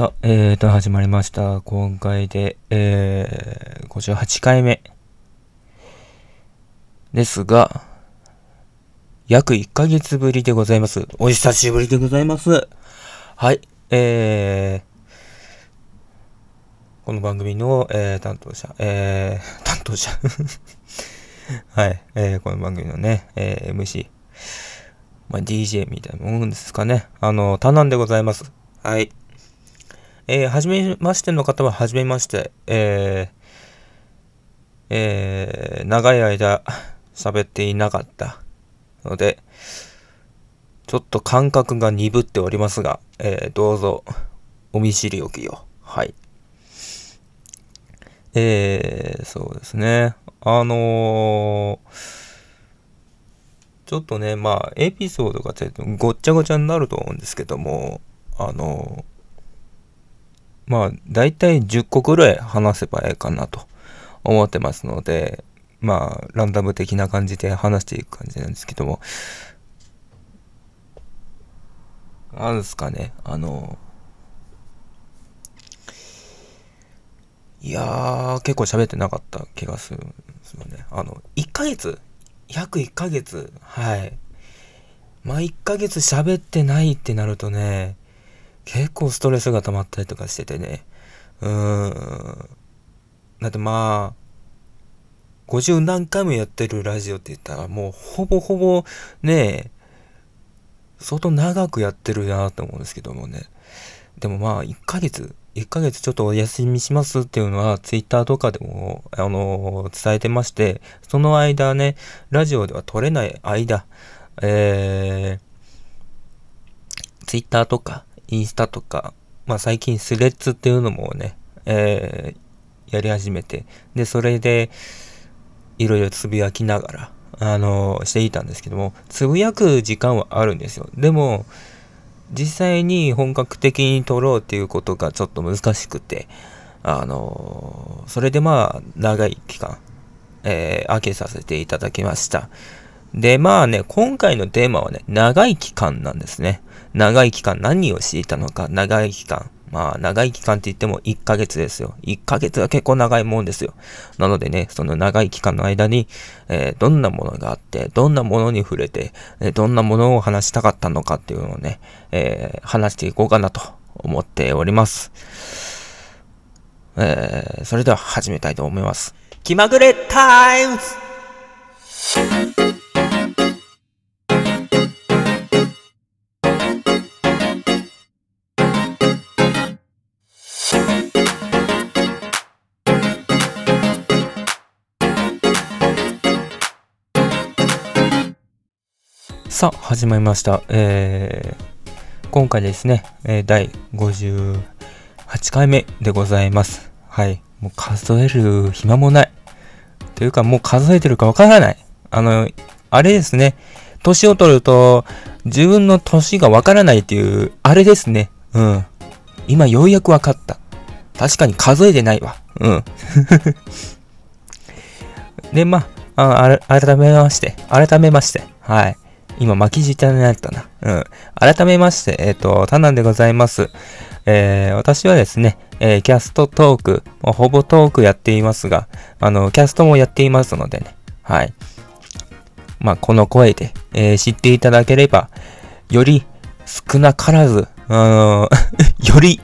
さあ、えーと、始まりました。今回で、えー、58回目。ですが、約1ヶ月ぶりでございます。お久しぶりでございます。はい、えー、この番組の、えー、担当者、えー、担当者 はい、えー、この番組のね、えー、MC、まあ、DJ みたいなもんですかね。あの、タナンでございます。はい。えー、はじめましての方ははじめまして。えー、えー、長い間喋っていなかったので、ちょっと感覚が鈍っておりますが、えー、どうぞお見知りおきを。はい。えー、そうですね。あのー、ちょっとね、まあ、エピソードがちょっとごっちゃごちゃになると思うんですけども、あのまあ、だいたい10個ぐらい話せばええかなと思ってますので、まあ、ランダム的な感じで話していく感じなんですけども、なんですかね、あの、いやー、結構喋ってなかった気がするんですよね。あの、1ヶ月約1ヶ月はい。まあ、1ヶ月喋ってないってなるとね、結構ストレスが溜まったりとかしててね。うーん。だってまあ、50何回もやってるラジオって言ったらもうほぼほぼね、相当長くやってるなと思うんですけどもね。でもまあ、1ヶ月、1ヶ月ちょっとお休みしますっていうのは、ツイッターとかでも、あの伝えてまして、その間ね、ラジオでは撮れない間、えー、ツイッターとか、インスタとか、まあ最近スレッズっていうのもね、えー、やり始めて、で、それで、いろいろつぶやきながら、あのー、していたんですけども、つぶやく時間はあるんですよ。でも、実際に本格的に撮ろうっていうことがちょっと難しくて、あのー、それでまあ、長い期間、えー、開けさせていただきました。で、まあね、今回のテーマはね、長い期間なんですね。長い期間何をしていたのか、長い期間。まあ、長い期間って言っても1ヶ月ですよ。1ヶ月は結構長いもんですよ。なのでね、その長い期間の間に、えー、どんなものがあって、どんなものに触れて、えー、どんなものを話したかったのかっていうのをね、えー、話していこうかなと思っております。え、それでは始めたいと思います。気まぐれタイムズさあ、始まりました。えー、今回ですね、えー、第58回目でございます。はい。もう数える暇もない。というか、もう数えてるかわからない。あの、あれですね。年を取ると、自分の年がわからないっていう、あれですね。うん。今ようやくわかった。確かに数えてないわ。うん。で、まあ、あ改めまして、改めまして、はい。今巻き舌になったな。うん。改めまして、えっ、ー、と、タナンでございます。えー、私はですね、えー、キャストトーク、ほぼトークやっていますが、あの、キャストもやっていますのでね。はい。まあ、この声で、えー、知っていただければ、より少なからず、あの より、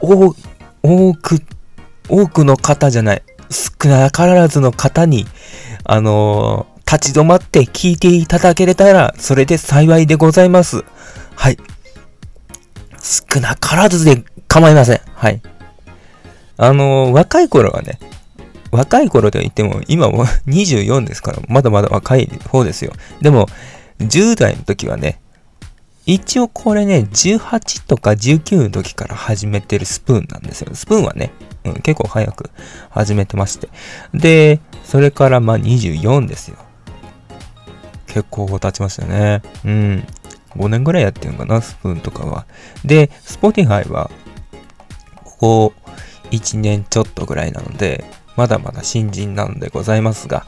多、多く、多くの方じゃない、少なからずの方に、あの立ち止まって聞いていただけれたら、それで幸いでございます。はい。少なからずで構いません。はい。あのー、若い頃はね、若い頃と言っても、今も 24ですから、まだまだ若い方ですよ。でも、10代の時はね、一応これね、18とか19の時から始めてるスプーンなんですよ。スプーンはね、うん、結構早く始めてまして。で、それからまあ24ですよ。結構経ちましたね。うん。5年ぐらいやってるのかな、スプーンとかは。で、Spotify は、ここ1年ちょっとぐらいなので、まだまだ新人なのでございますが、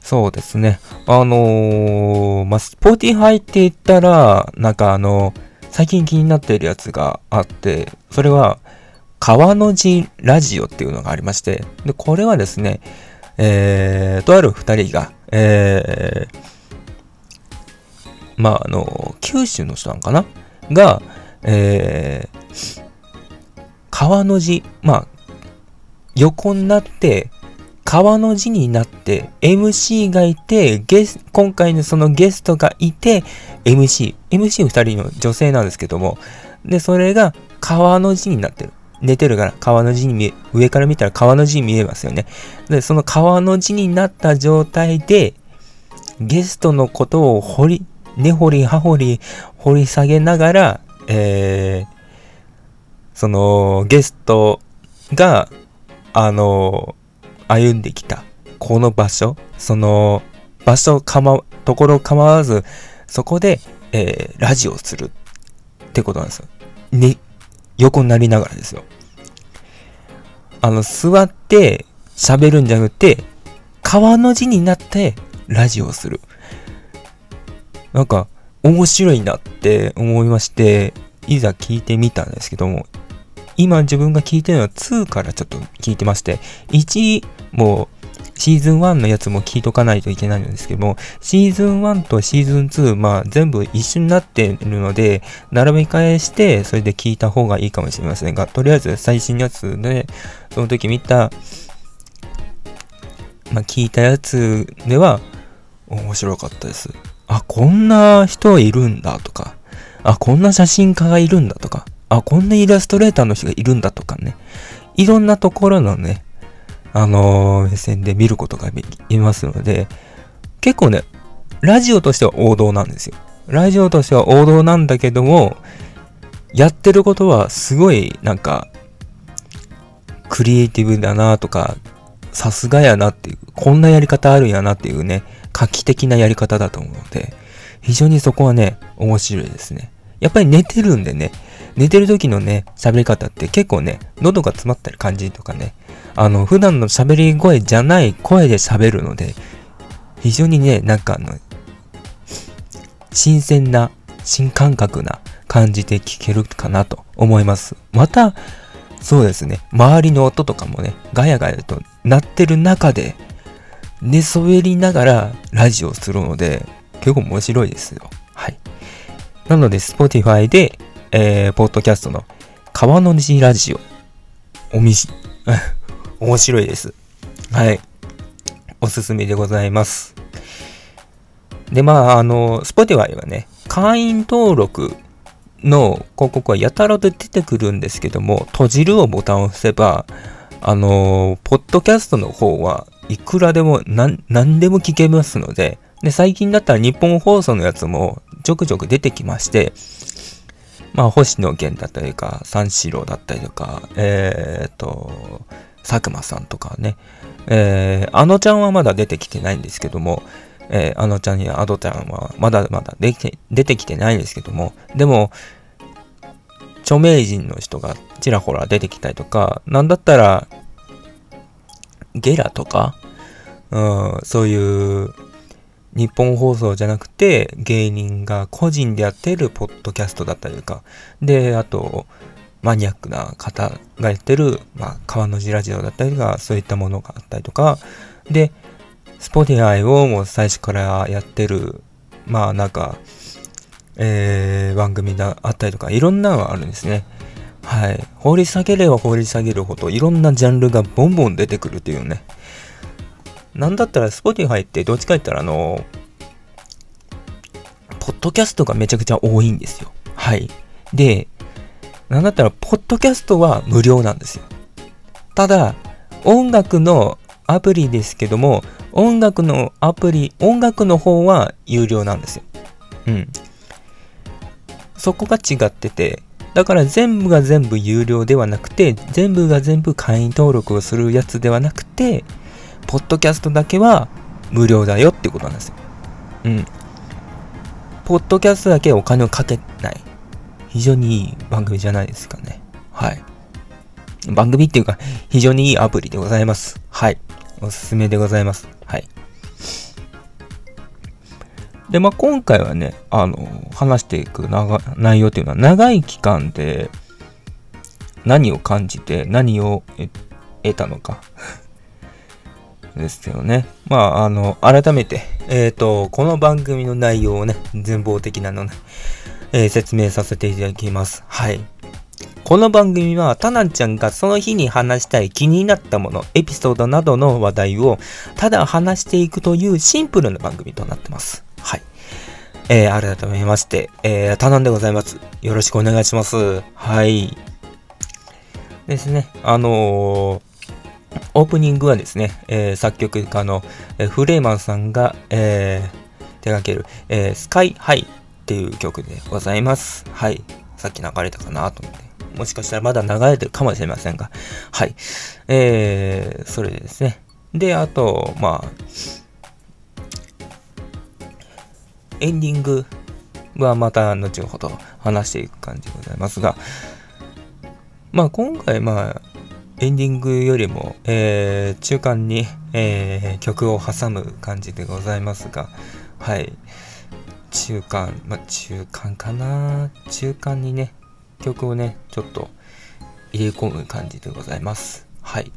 そうですね。あのー、まあ、Spotify って言ったら、なんかあの、最近気になっているやつがあって、それは、川の字ラジオっていうのがありまして、で、これはですね、えー、とある二人が、えー、まあ、あの、九州の人なんかな？が、えー、川の字、まあ、横になって、川の字になって、MC がいて、ゲス、今回のそのゲストがいて、MC、MC 二人の女性なんですけども、で、それが川の字になってる。寝てるから川の字に見え、上から見たら川の字に見えますよね。で、その川の字になった状態で、ゲストのことを掘り、根掘り葉掘り掘り下げながら、えー、そのゲストが、あの、歩んできた、この場所、その場所かま、ところ構わず、そこで、えー、ラジオするってことなんですよ。ね、横になりながらですよ。あの、座って喋るんじゃなくて、川の字になってラジオをする。なんか、面白いなって思いまして、いざ聞いてみたんですけども、今自分が聞いてるのは2からちょっと聞いてまして、1もシーズン1のやつも聞いとかないといけないんですけども、シーズン1とシーズン2、まあ全部一緒になっているので、並び替えして、それで聞いた方がいいかもしれませんが、とりあえず最新のやつで、その時見た、まあ聞いたやつでは、面白かったです。あ、こんな人いるんだとか、あ、こんな写真家がいるんだとか、あ、こんなイラストレーターの人がいるんだとかね。いろんなところのね、あのー、目線で見ることができますので、結構ね、ラジオとしては王道なんですよ。ラジオとしては王道なんだけども、やってることはすごいなんか、クリエイティブだなとか、さすがやなっていう、こんなやり方あるんやなっていうね、画期的なやり方だと思うので、非常にそこはね、面白いですね。やっぱり寝てるんでね、寝てる時のね、喋り方って結構ね、喉が詰まってる感じとかね、あの、普段の喋り声じゃない声で喋るので、非常にね、なんかあの、新鮮な、新感覚な感じで聞けるかなと思います。また、そうですね、周りの音とかもね、ガヤガヤと鳴ってる中で、寝そべりながらラジオするので、結構面白いですよ。はい。なので、Spotify で、えー、ポッドキャストの川の字ラジオ、おみし、面白いです。はい。おすすめでございます。で、まあ、あの、Spotify はね、会員登録の広告はやたらと出てくるんですけども、閉じるをボタンを押せば、あの、ポッドキャストの方はいくらでも何、何でも聞けますので、で、最近だったら日本放送のやつもちょくちょく出てきまして、まあ、星野源だったりとか、三四郎だったりとか、えー、っと、佐久間さんとかね、えー、あのちゃんはまだ出てきてないんですけども、えー、あのちゃんやアドちゃんはまだまだ出て出てきてないんですけども、でも、著名人の人がちらほら出てきたりとか、なんだったら、ゲラとか、うん、そういう日本放送じゃなくて芸人が個人でやってるポッドキャストだったりとか、で、あと、マニアックな方がやってる、まあ、川の字ラジオだったりとか、そういったものがあったりとか、で、スポティアイをもう最初からやってる、まあなんか、えー、番組があったりとか、いろんなのがあるんですね。はい。掘り下げれば掘り下げるほど、いろんなジャンルがボンボン出てくるっていうね。なんだったら、Spotify ってどっちか言ったら、あの、ポッドキャストがめちゃくちゃ多いんですよ。はい。で、なんだったら、ポッドキャストは無料なんですよ。ただ、音楽のアプリですけども、音楽のアプリ、音楽の方は有料なんですよ。うん。そこが違ってて、だから全部が全部有料ではなくて、全部が全部会員登録をするやつではなくて、ポッドキャストだけは無料だよってことなんですよ。うん。ポッドキャストだけお金をかけない。非常にいい番組じゃないですかね。はい。番組っていうか、非常にいいアプリでございます。はい。おすすめでございます。で、まあ、今回はね、あの、話していく内容っていうのは、長い期間で何を感じて何を得たのか ですよね。まあ、あの、改めて、えっ、ー、と、この番組の内容をね、全貌的なのね、えー、説明させていただきます。はい。この番組は、タナンちゃんがその日に話したい気になったもの、エピソードなどの話題を、ただ話していくというシンプルな番組となってます。はい。えー、改めまして、えー、タナンでございます。よろしくお願いします。はい。ですね、あのー、オープニングはですね、えー、作曲家の、えー、フレーマンさんが、えー、手掛ける、え、スカイハイっていう曲でございます。はい。さっき流れたかなと思って。もしかしたらまだ流れてるかもしれませんが。はい。えー、それでですね。で、あと、まあ、エンディングはまた後ほど話していく感じでございますが、まあ今回まあエンディングよりも、えー、中間に、えー、曲を挟む感じでございますが、はい。中間、まあ中間かな？中間にね、曲をね、ちょっと入れ込む感じでございます。はい。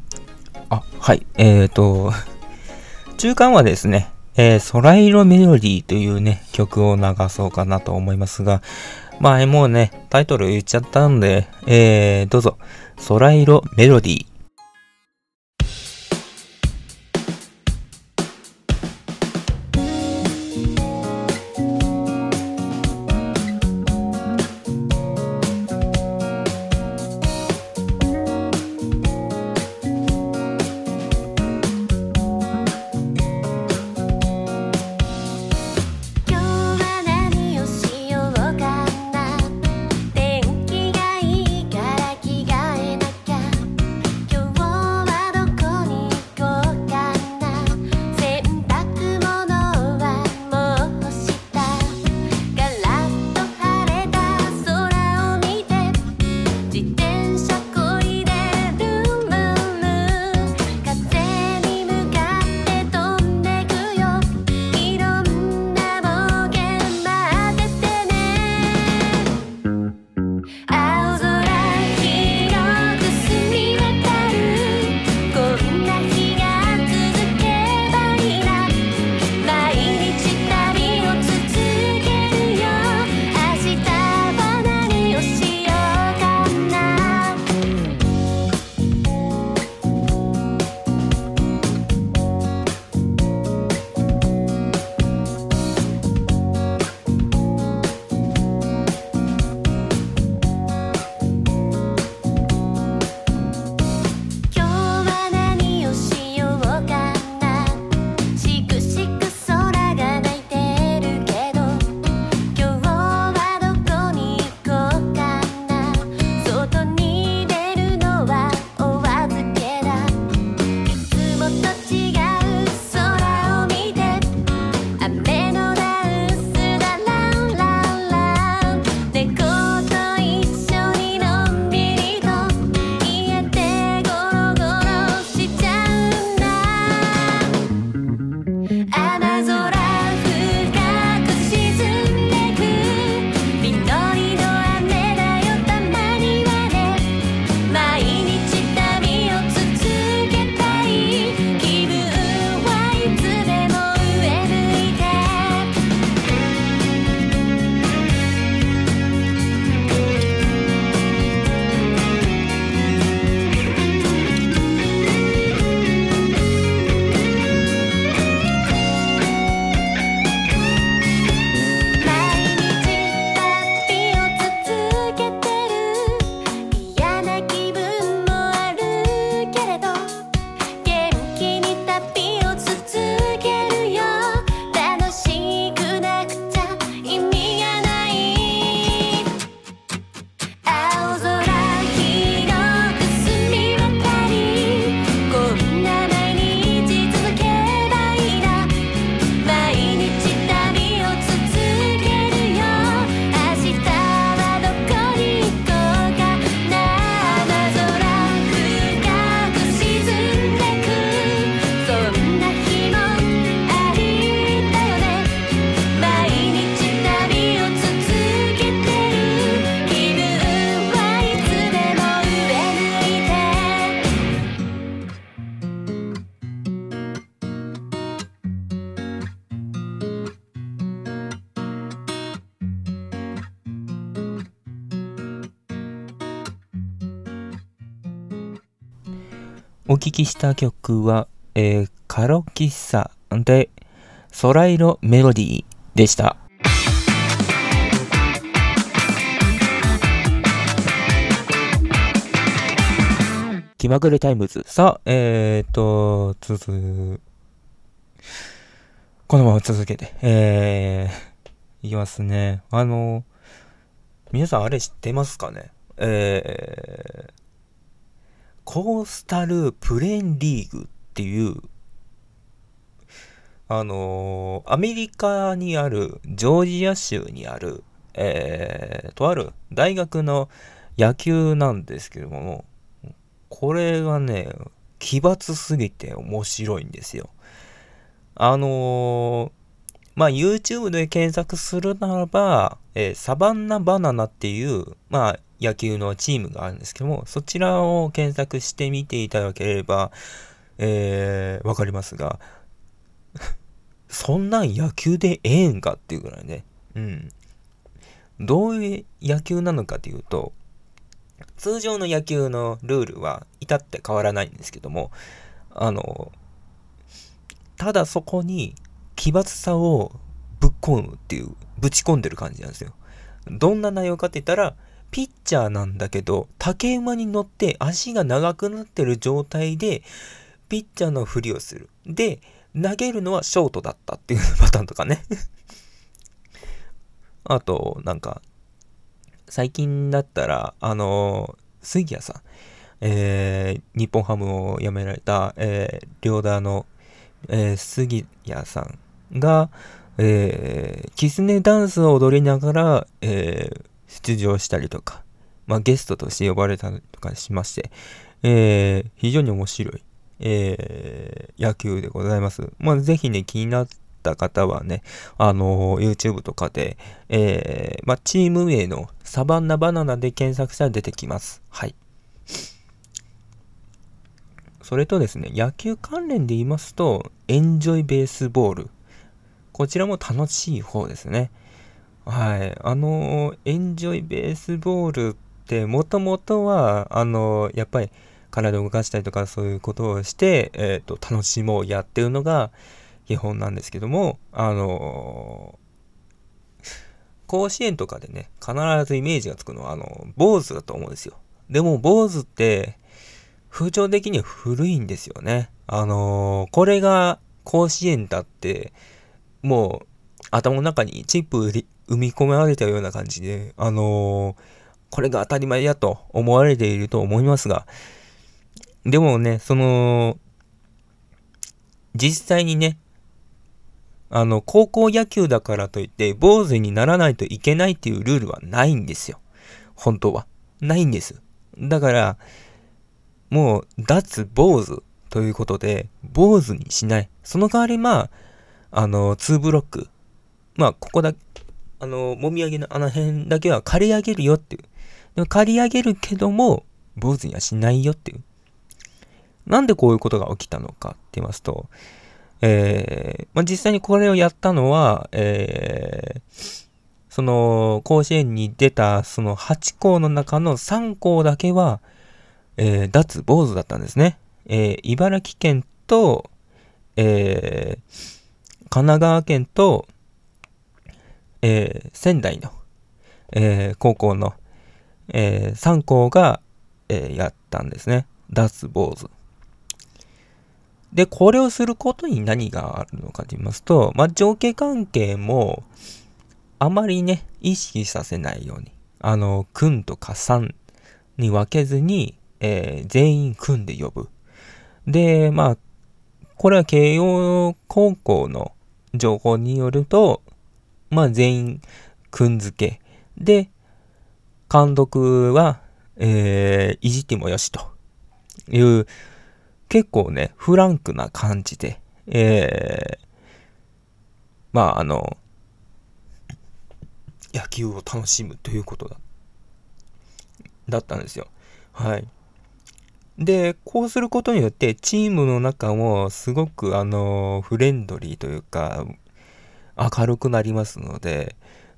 あ、はい。えーと、中間はですね、えー、空色メロディーというね、曲を流そうかなと思いますが、まあ、もうね、タイトル言っちゃったんで、えー、どうぞ、空色メロディー。お聴きした曲は、えー、カロ喫茶で空色メロディーでした。気まぐれタイムズ。さあ、えーと、続、このまま続けて、えー、いきますね。あの、皆さんあれ知ってますかね？えー、コースタルプレーンリーグっていう、あのー、アメリカにある、ジョージア州にある、えー、とある大学の野球なんですけども、これがね、奇抜すぎて面白いんですよ。あのー、まあ、YouTube で検索するならば、えー、サバンナバナナっていう、まあ、野球のチームがあるんですけども、そちらを検索してみていただければ、えー、わかりますが、そんなん野球でええんかっていうぐらいね、うん。どういう野球なのかっていうと、通常の野球のルールは至って変わらないんですけども、あの、ただそこに奇抜さをぶっ込むっていう、ぶち込んでる感じなんですよ。どんな内容かって言ったら、ピッチャーなんだけど、竹馬に乗って足が長くなってる状態で、ピッチャーのふりをする。で、投げるのはショートだったっていう パターンとかね あと、なんか、最近だったら、あの、杉谷さん、えー、日本ハムを辞められた、えー、両田の、えー、杉谷さんが、えー、キスネダンスを踊りながら、えー、出場したりとか、まあ、ゲストとして呼ばれたりとかしまして、えー、非常に面白い、えー、野球でございます。まあ、ぜひね、気になった方はね、あのー、YouTube とかで、えー、まあ、チーム名のサバンナバナナで検索したら出てきます。はい。それとですね、野球関連で言いますと、エンジョイベースボール。こちらも楽しい方ですね。はい。あの、エンジョイベースボールって、もともとは、あの、やっぱり体を動かしたりとかそういうことをして、え、ー、と、楽しもうやってるのが基本なんですけども、あの、甲子園とかでね、必ずイメージがつくのは、あの、坊主だと思うんですよ。でも、坊主って、風潮的には古いんですよね。あのこれが甲子園だって、もう、頭の中にチップ生み込まれたような感じで、あの、これが当たり前やと思われていると思いますが、でもね、その、実際にね、あの、高校野球だからといって、坊主にならないといけないっていうルールはないんですよ。本当は。ないんです。だから、もう、脱坊主ということで、坊主にしない。その代わり、まあ、あの、2ブロック。まあ、ここだ、あの、もみあげのあの辺だけは刈り上げるよっていう。でも刈り上げるけども、坊主にはしないよっていう。なんでこういうことが起きたのかって言いますと、えー、まあ、実際にこれをやったのは、えー、その、甲子園に出たその8校の中の3校だけは、えー、脱坊主だったんですね。えー、茨城県と、えー、神奈川県と、えー、仙台の、えー、高校の、えー、3校が、えやったんですね。脱坊主。で、これをすることに何があるのかと言いますと、まあ、上下関係も、あまりね、意識させないように、あの、君とかさんに分けずに、えー、全員組んで呼ぶ。で、まあ、これは慶応高校の情報によると、まあ全員、くんづけ。で、監督は、えー、いじってもよしという、結構ね、フランクな感じで、えー、まああの、野球を楽しむということだ、だったんですよ。はい。で、こうすることによって、チームの中もすごくあの、フレンドリーというか、明るくなりますので、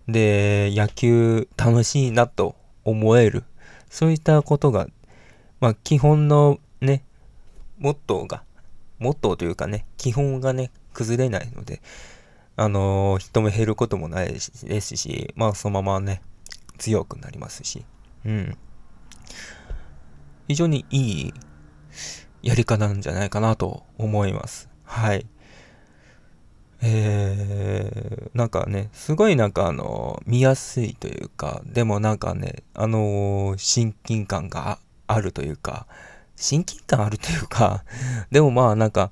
で、野球楽しいなと思える。そういったことが、まあ、基本のね、モットーが、モットーというかね、基本がね、崩れないので、あのー、人も減ることもないですし、まあそのままね、強くなりますし、うん。非常にいいやり方なんじゃないかなと思います。はい。えー、なんかね、すごいなんかあの、見やすいというか、でもなんかね、あのー、親近感があるというか、親近感あるというか、でもまあなんか、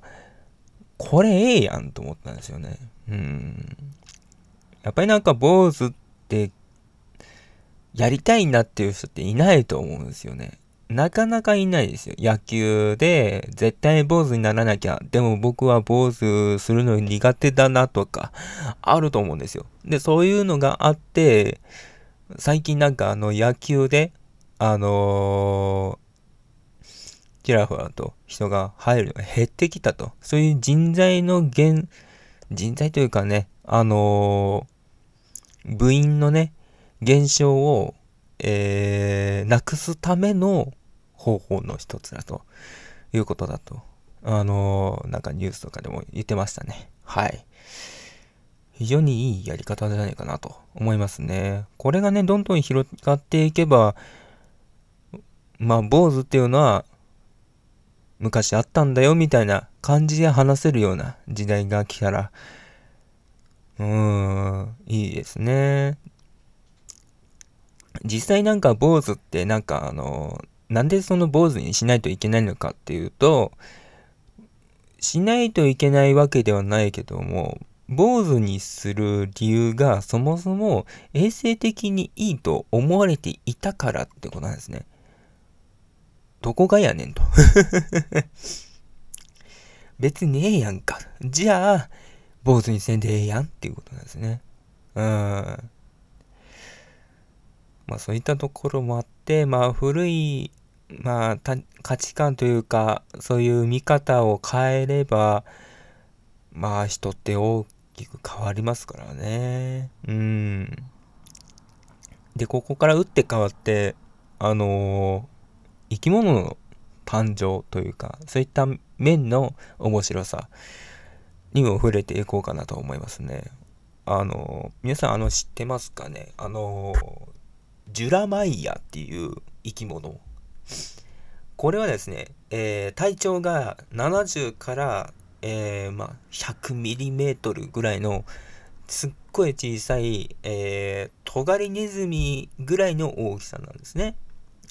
これええやんと思ったんですよね。うん。やっぱりなんか坊主ってやりたいなっていう人っていないと思うんですよね。なかなかいないですよ。野球で絶対坊主にならなきゃ。でも僕は坊主するの苦手だなとか、あると思うんですよ。で、そういうのがあって、最近なんかあの野球で、あのー、ちらほらと人が入るのが減ってきたと。そういう人材の減、人材というかね、あのー、部員のね、減少を、えー、なくすための方法の一つだということだと、あのー、なんかニュースとかでも言ってましたね。はい。非常にいいやり方じゃないかなと思いますね。これがね、どんどん広がっていけば、まあ、坊主っていうのは、昔あったんだよみたいな感じで話せるような時代が来たら、うーん、いいですね。実際なんか坊主ってなんかあの、なんでその坊主にしないといけないのかっていうと、しないといけないわけではないけども、坊主にする理由がそもそも衛生的にいいと思われていたからってことなんですね。どこがやねんと 別にええやんか。じゃあ、坊主にせんでええやんっていうことなんですね。うん。まあそういったところもあって、まあ古い、まあ価値観というか、そういう見方を変えれば、まあ人って大きく変わりますからね。うん。で、ここから打って変わって、あのー、生き物の誕生というか、そういった面の面白さにも触れていこうかなと思いますね。あのー、皆さん、あの、知ってますかね？あのー、ジュラマイヤっていう生き物。これはですね、えー、体長が70から、えー、ま、100ミリメートルぐらいの、すっごい小さい、えー、トガリネズミぐらいの大きさなんですね。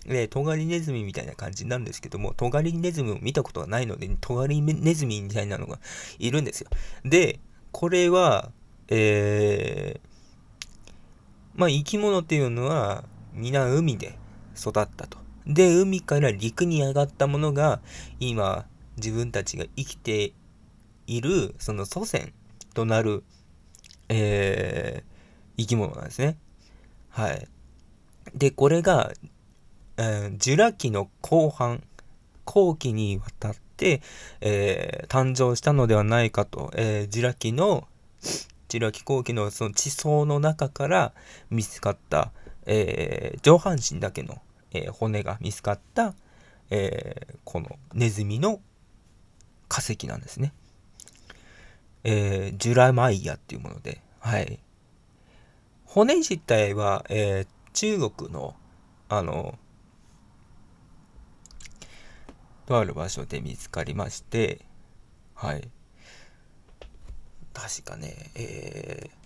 で、トガリネズミみたいな感じなんですけども、トガリネズミを見たことがないので、トガリネズミみたいなのがいるんですよ。で、これは、えー、まあ生き物っていうのは皆海で育ったと。で、海から陸に上がったものが今自分たちが生きているその祖先となる、えー、生き物なんですね。はい。で、これが、えー、ジュラ紀の後半、後期にわたって、えー、誕生したのではないかと、えー、ジュラ紀のジュラ紀後期のその地層の中から見つかった、えー、上半身だけの、えー、骨が見つかった、えー、このネズミの化石なんですね。えジュラマイヤっていうもので、はい。骨自体は、え中国の、あの、とある場所で見つかりまして、はい。確かね、えー、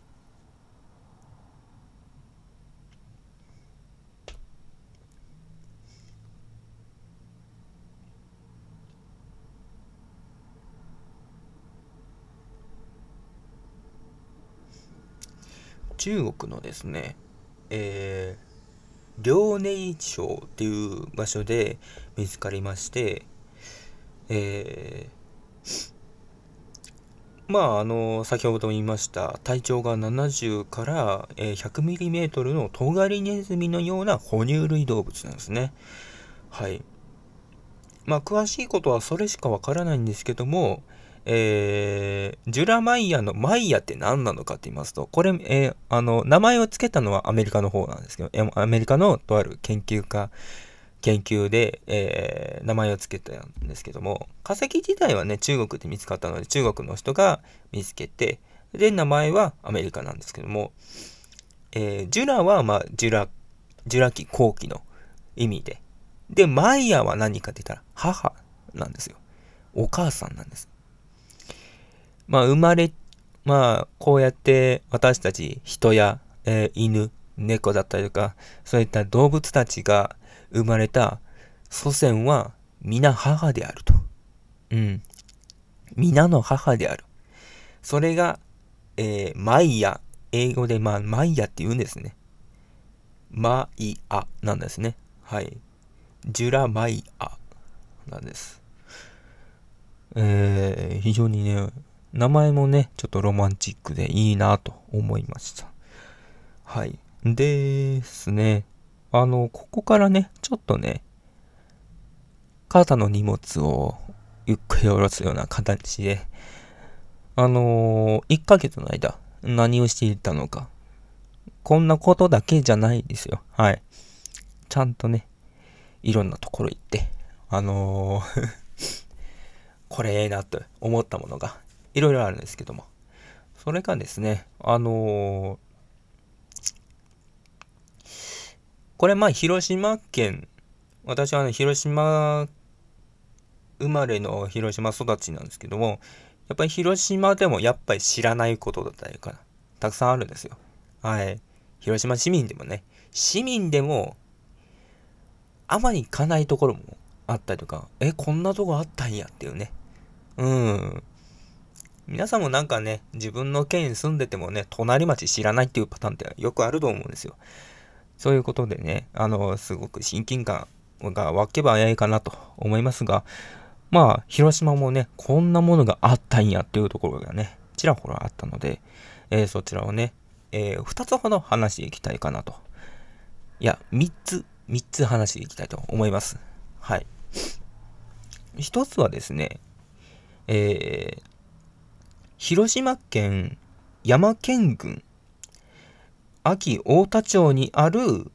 中国のですね、えー、遼寧省っていう場所で見つかりまして、えー、まあ、あの、先ほど言いました、体長が70から、100mm のトガリネズミのような哺乳類動物なんですね。はい。まあ、詳しいことはそれしかわからないんですけども、えー、ジュラマイヤのマイヤって何なのかって言いますと、これ、えー、あの、名前を付けたのはアメリカの方なんですけど、アメリカのとある研究家研究で、えー、名前を付けたんですけども、化石自体はね、中国で見つかったので、中国の人が見つけて、で、名前はアメリカなんですけども、えー、ジュラは、まあ、ジュラ、ジュラ紀後期の意味で、で、マイヤは何かって言ったら、母なんですよ。お母さんなんです。まあ、生まれ、まあ、こうやって私たち人や、えー、犬、猫だったりとか、そういった動物たちが生まれた祖先は皆母であると。うん。皆の母である。それが、えー、マイヤ。英語で、まあ、マイヤって言うんですね。マイアなんですね。はい。ジュラマイアなんです。えー、非常にね、名前もね、ちょっとロマンチックでいいなと思いました。はい。ですね。あの、ここからね、ちょっとね、肩の荷物をゆっくり下ろすような形で、あのー、1ヶ月の間、何をしていたのか。こんなことだけじゃないですよ。はい。ちゃんとね、いろんなところ行って、あのー これええなと思ったものが、いろいろあるんですけども。それがですね、あのーこれまあ広島県、私はね、広島生まれの広島育ちなんですけども、やっぱり広島でもやっぱり知らないことだったりかな。たくさんあるんですよ。はい。広島市民でもね、市民でも、あまり行かないところもあったりとか、え、こんなとこあったんやっていうね。うん。皆さんもなんかね、自分の県に住んでてもね、隣町知らないっていうパターンってよくあると思うんですよ。そういうことでね、あの、すごく親近感が湧けば早いかなと思いますが、まあ、広島もね、こんなものがあったんやっていうところがね、ちらほらあったので、えー、そちらをね、えー、2つほど話していきたいかなと。いや、3つ、3つ話していきたいと思います。はい。1つはですね、えー、広島県山県郡安芸太田町にある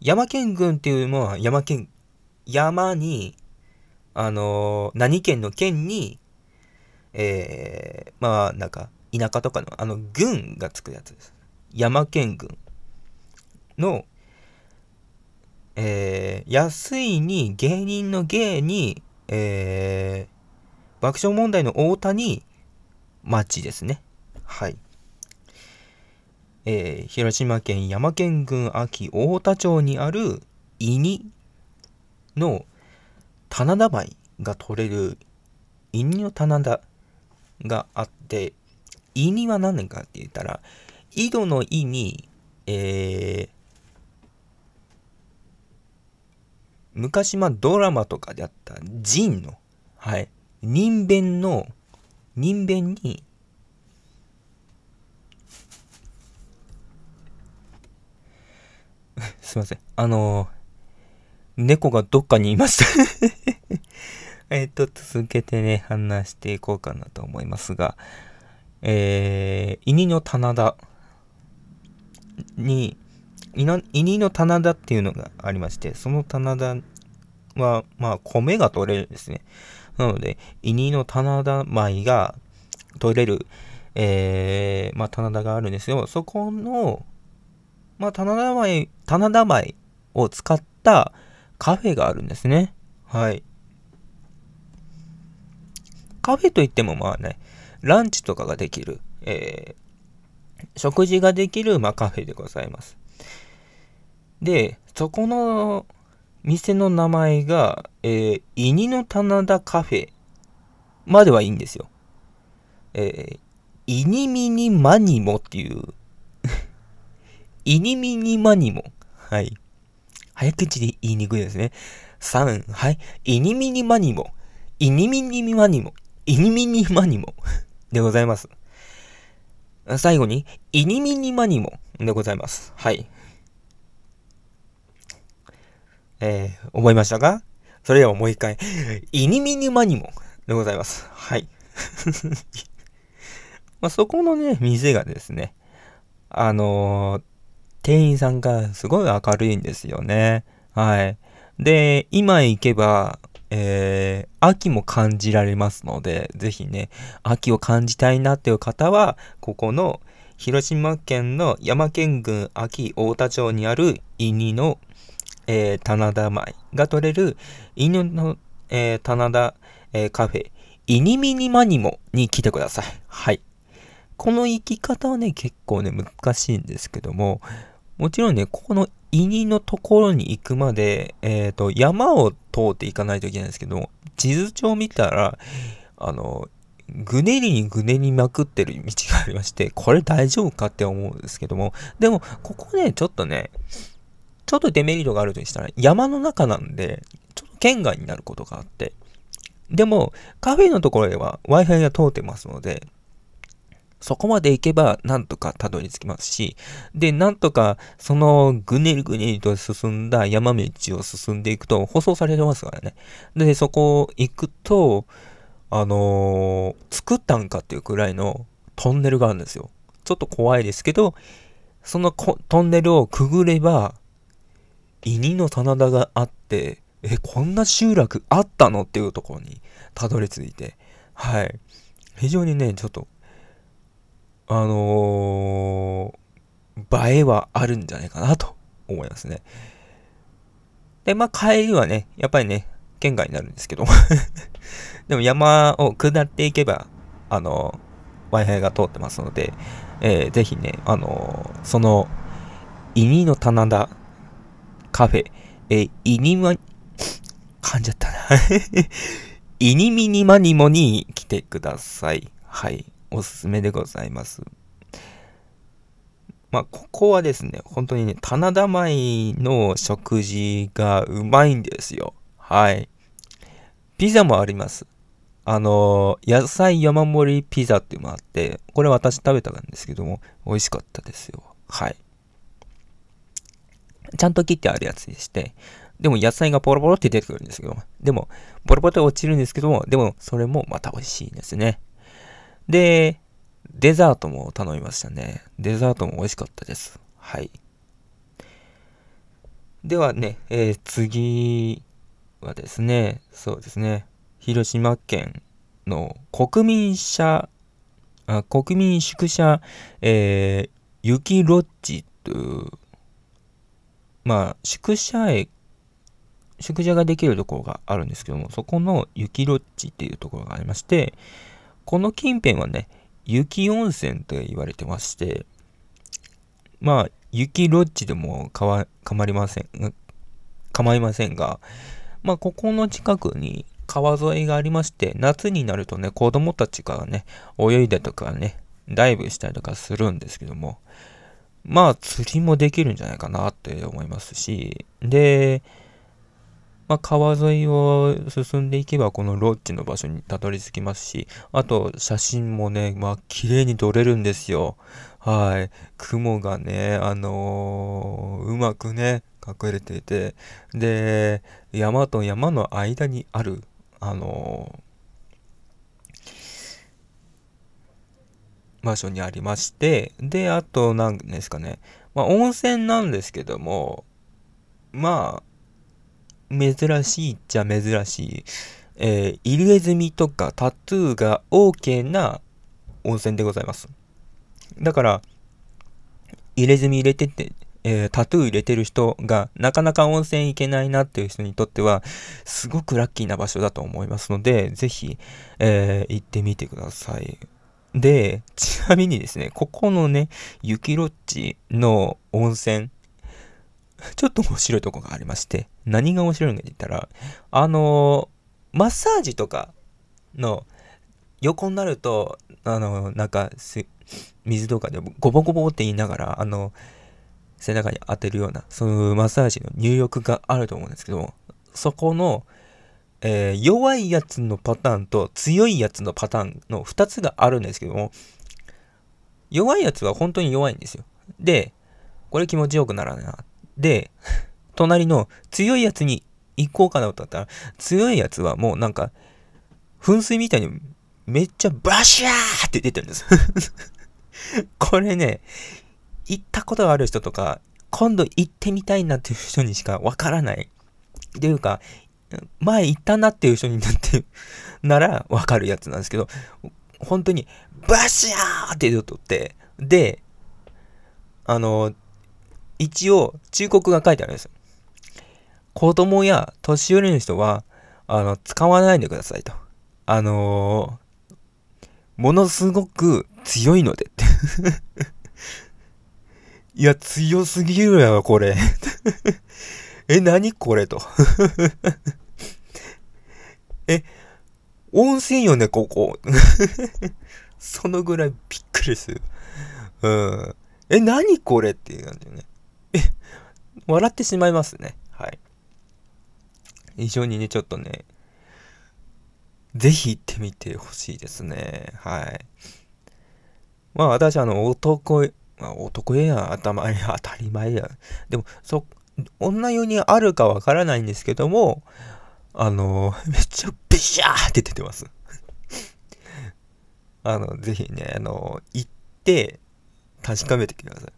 山県郡っていうのは山県、山に、あのー、何県の県に、えー、まあ、なんか、田舎とかの、あの、郡がつくやつです。山県郡の、えー、安いに芸人の芸に、えー、爆笑問題の太田に、町ですね。はい。えー、広島県山県郡安芸太田町にある伊ニの棚田米が取れる伊ニの棚田があって、伊ニは何年かって言ったら、井戸の井に、えー、昔まあドラマとかであった仁の、はい、人弁の、人弁に、すいません。あのー、猫がどっかにいました えっと、続けてね、話していこうかなと思いますが、えー、イの棚田に、イニの棚田っていうのがありまして、その棚田は、まあ、米が取れるんですね。なので、イニの棚田米が取れる、えー、まあ、棚田があるんですよ。そこの、まあ、棚田米、棚田米を使ったカフェがあるんですね。はい。カフェといってもまあね、ランチとかができる、えー、食事ができる、まあ、カフェでございます。で、そこの店の名前が、えー、イニの棚田カフェまではいいんですよ。えー、イニミニマニモっていうイニミニマニモ。はい。早口で言いにくいですね。3、はい。イニミニマニモ。イニミニマニモ。イニミニマニモ。でございます。最後に、イニミニマニモでございます。はい。えー、思いましたかそれではもう一回、イニミニマニモでございます。はい。まあ、そこのね、店がですね、あのー、店員さんがすごい明るいんですよね。はい。で、今行けば、えー、秋も感じられますので、ぜひね、秋を感じたいなっていう方は、ここの広島県の山県郡秋太田町にある犬の、えー、棚田米が取れる犬の、えー、棚田、えー、カフェ、イニミニマニモに来てください。はい。この行き方はね、結構ね、難しいんですけども、もちろんね、ここのイニのところに行くまで、えっ、ー、と、山を通っていかないといけないんですけども、地図帳見たら、あの、ぐねりにぐねりまくってる道がありまして、これ大丈夫かって思うんですけども、でも、ここね、ちょっとね、ちょっとデメリットがあるとしたら、山の中なんで、ちょっと県外になることがあって、でも、カフェのところでは Wi-Fi が通ってますので、そこまで行けばなんとかたどり着きますし、で、なんとかそのぐねりぐねりと進んだ山道を進んでいくと舗装されてますからね。で、そこ行くと、あのー、作ったんかっていうくらいのトンネルがあるんですよ。ちょっと怖いですけど、そのトンネルをくぐれば、イニの棚田があって、え、こんな集落あったの？っていうところにたどり着いて、はい。非常にね、ちょっとあのー、映えはあるんじゃないかなと思いますね。で、まあ帰りはね、やっぱりね、県外になるんですけど でも山を下っていけば、あのー、Wi-Fi が通ってますので、えー、ぜひね、あのー、その、イニの棚田カフェ、えー、イニマ、噛んじゃったな イニミニマニモに来てください。はい。おすすめでございます。まあ、ここはですね、本当にね、棚田米の食事がうまいんですよ。はい。ピザもあります。あの、野菜山盛りピザっていうのがあって、これ私食べたんですけども、美味しかったですよ。はい。ちゃんと切ってあるやつでして、でも野菜がポロポロって出てくるんですけど、でも、ポロポロって落ちるんですけども、でも、それもまた美味しいですね。で、デザートも頼みましたね。デザートも美味しかったです。はい。ではね、えー、次はですね、そうですね、広島県の国民社、あ国民宿舎、えー、雪ロッジという、まあ、宿舎へ、宿舎ができるところがあるんですけども、そこの雪ロッジっていうところがありまして、この近辺はね、雪温泉と言われてまして、まあ、雪ロッジでもかわ、構いません、構いませんが、まあ、ここの近くに川沿いがありまして、夏になるとね、子供たちがね、泳いでとかね、ダイブしたりとかするんですけども、まあ、釣りもできるんじゃないかなって思いますし、で、まあ、川沿いを進んでいけばこのロッジの場所にたどり着きますし、あと写真もね、まあ綺麗に撮れるんですよ。はい。雲がね、あのー、うまくね、隠れていて、で、山と山の間にある、あのー、場所にありまして、で、あと、なんですかね、まあ、温泉なんですけども、まあ、珍しいっちゃ珍しい、えー、入れ墨とかタトゥーが OK な温泉でございます。だから、入れ墨入れてて、えー、タトゥー入れてる人がなかなか温泉行けないなっていう人にとっては、すごくラッキーな場所だと思いますので、ぜひ、えー、行ってみてください。で、ちなみにですね、ここのね、雪ロッジの温泉、ちょっと面白いとこがありまして、何が面白いのかって言ったら、あのー、マッサージとかの横になると、あのー、なんか水とかでゴボゴボって言いながら、あの、背中に当てるような、そういうマッサージの入浴があると思うんですけどそこの、えー、弱いやつのパターンと強いやつのパターンの2つがあるんですけども、弱いやつは本当に弱いんですよ。で、これ気持ちよくならないなで、隣の強いやつに行こうかなと思ったら、強いやつはもうなんか、噴水みたいにめっちゃバシャーって出てるんです。これね、行ったことがある人とか、今度行ってみたいなっていう人にしかわからない。っていうか、前行ったなっていう人になってならわかるやつなんですけど、本当に、バシャーって言うとって、で、あの、一応、忠告が書いてあるんですよ。子供や年寄りの人は、あの、使わないでくださいと。あのー、ものすごく強いのでって いや、強すぎるやろ、これ え、何これとえ、温泉よね、ここ。そのぐらいびっくりする。うん。え、何これっていう感じよね。え、笑ってしまいますね。はい。非常にね、ちょっとね、ぜひ行ってみてほしいですね。はい。まあ私、あの、男、まあ、男や頭当たり前や。でも、そ、女湯にあるかわからないんですけども、あの、めっちゃビシャーって出てます。あの、ぜひね、あの、行って、確かめてください。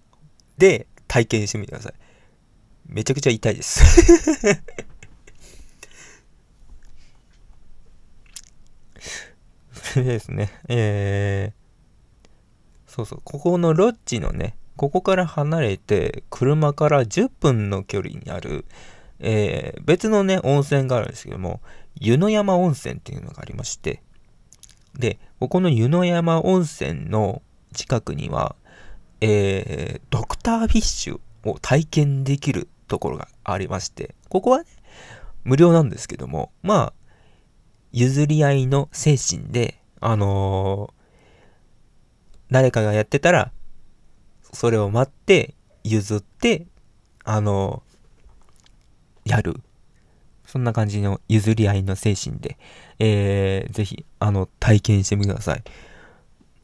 で、体験してみてください。めちゃくちゃ痛いですそれ ですね、えー、そうそう、ここのロッジのね、ここから離れて、車から10分の距離にある、えー、別のね、温泉があるんですけども、湯の山温泉っていうのがありまして、で、ここの湯の山温泉の近くには、えー、ドクターフィッシュを体験できるところがありまして、ここはね、無料なんですけども、まあ、譲り合いの精神で、あのー、誰かがやってたら、それを待って、譲って、あのー、やる。そんな感じの譲り合いの精神で、えー、ぜひ、あの、体験してみてください。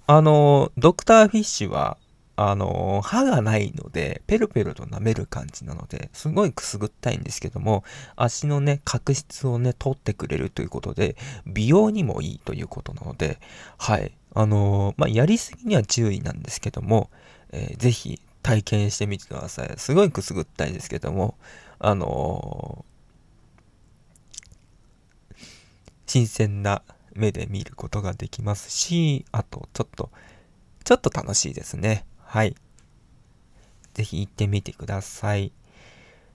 あの、ドクターフィッシュは、あの、歯がないので、ペロペロと舐める感じなので、すごいくすぐったいんですけども、足のね、角質をね、取ってくれるということで、美容にもいいということなので、はい。あのまあ、やりすぎには注意なんですけども、えー、ぜひ体験してみてください。すごいくすぐったいですけども、あの新鮮な目で見ることができますし、あと、ちょっと、ちょっと楽しいですね。はい。ぜひ行ってみてください。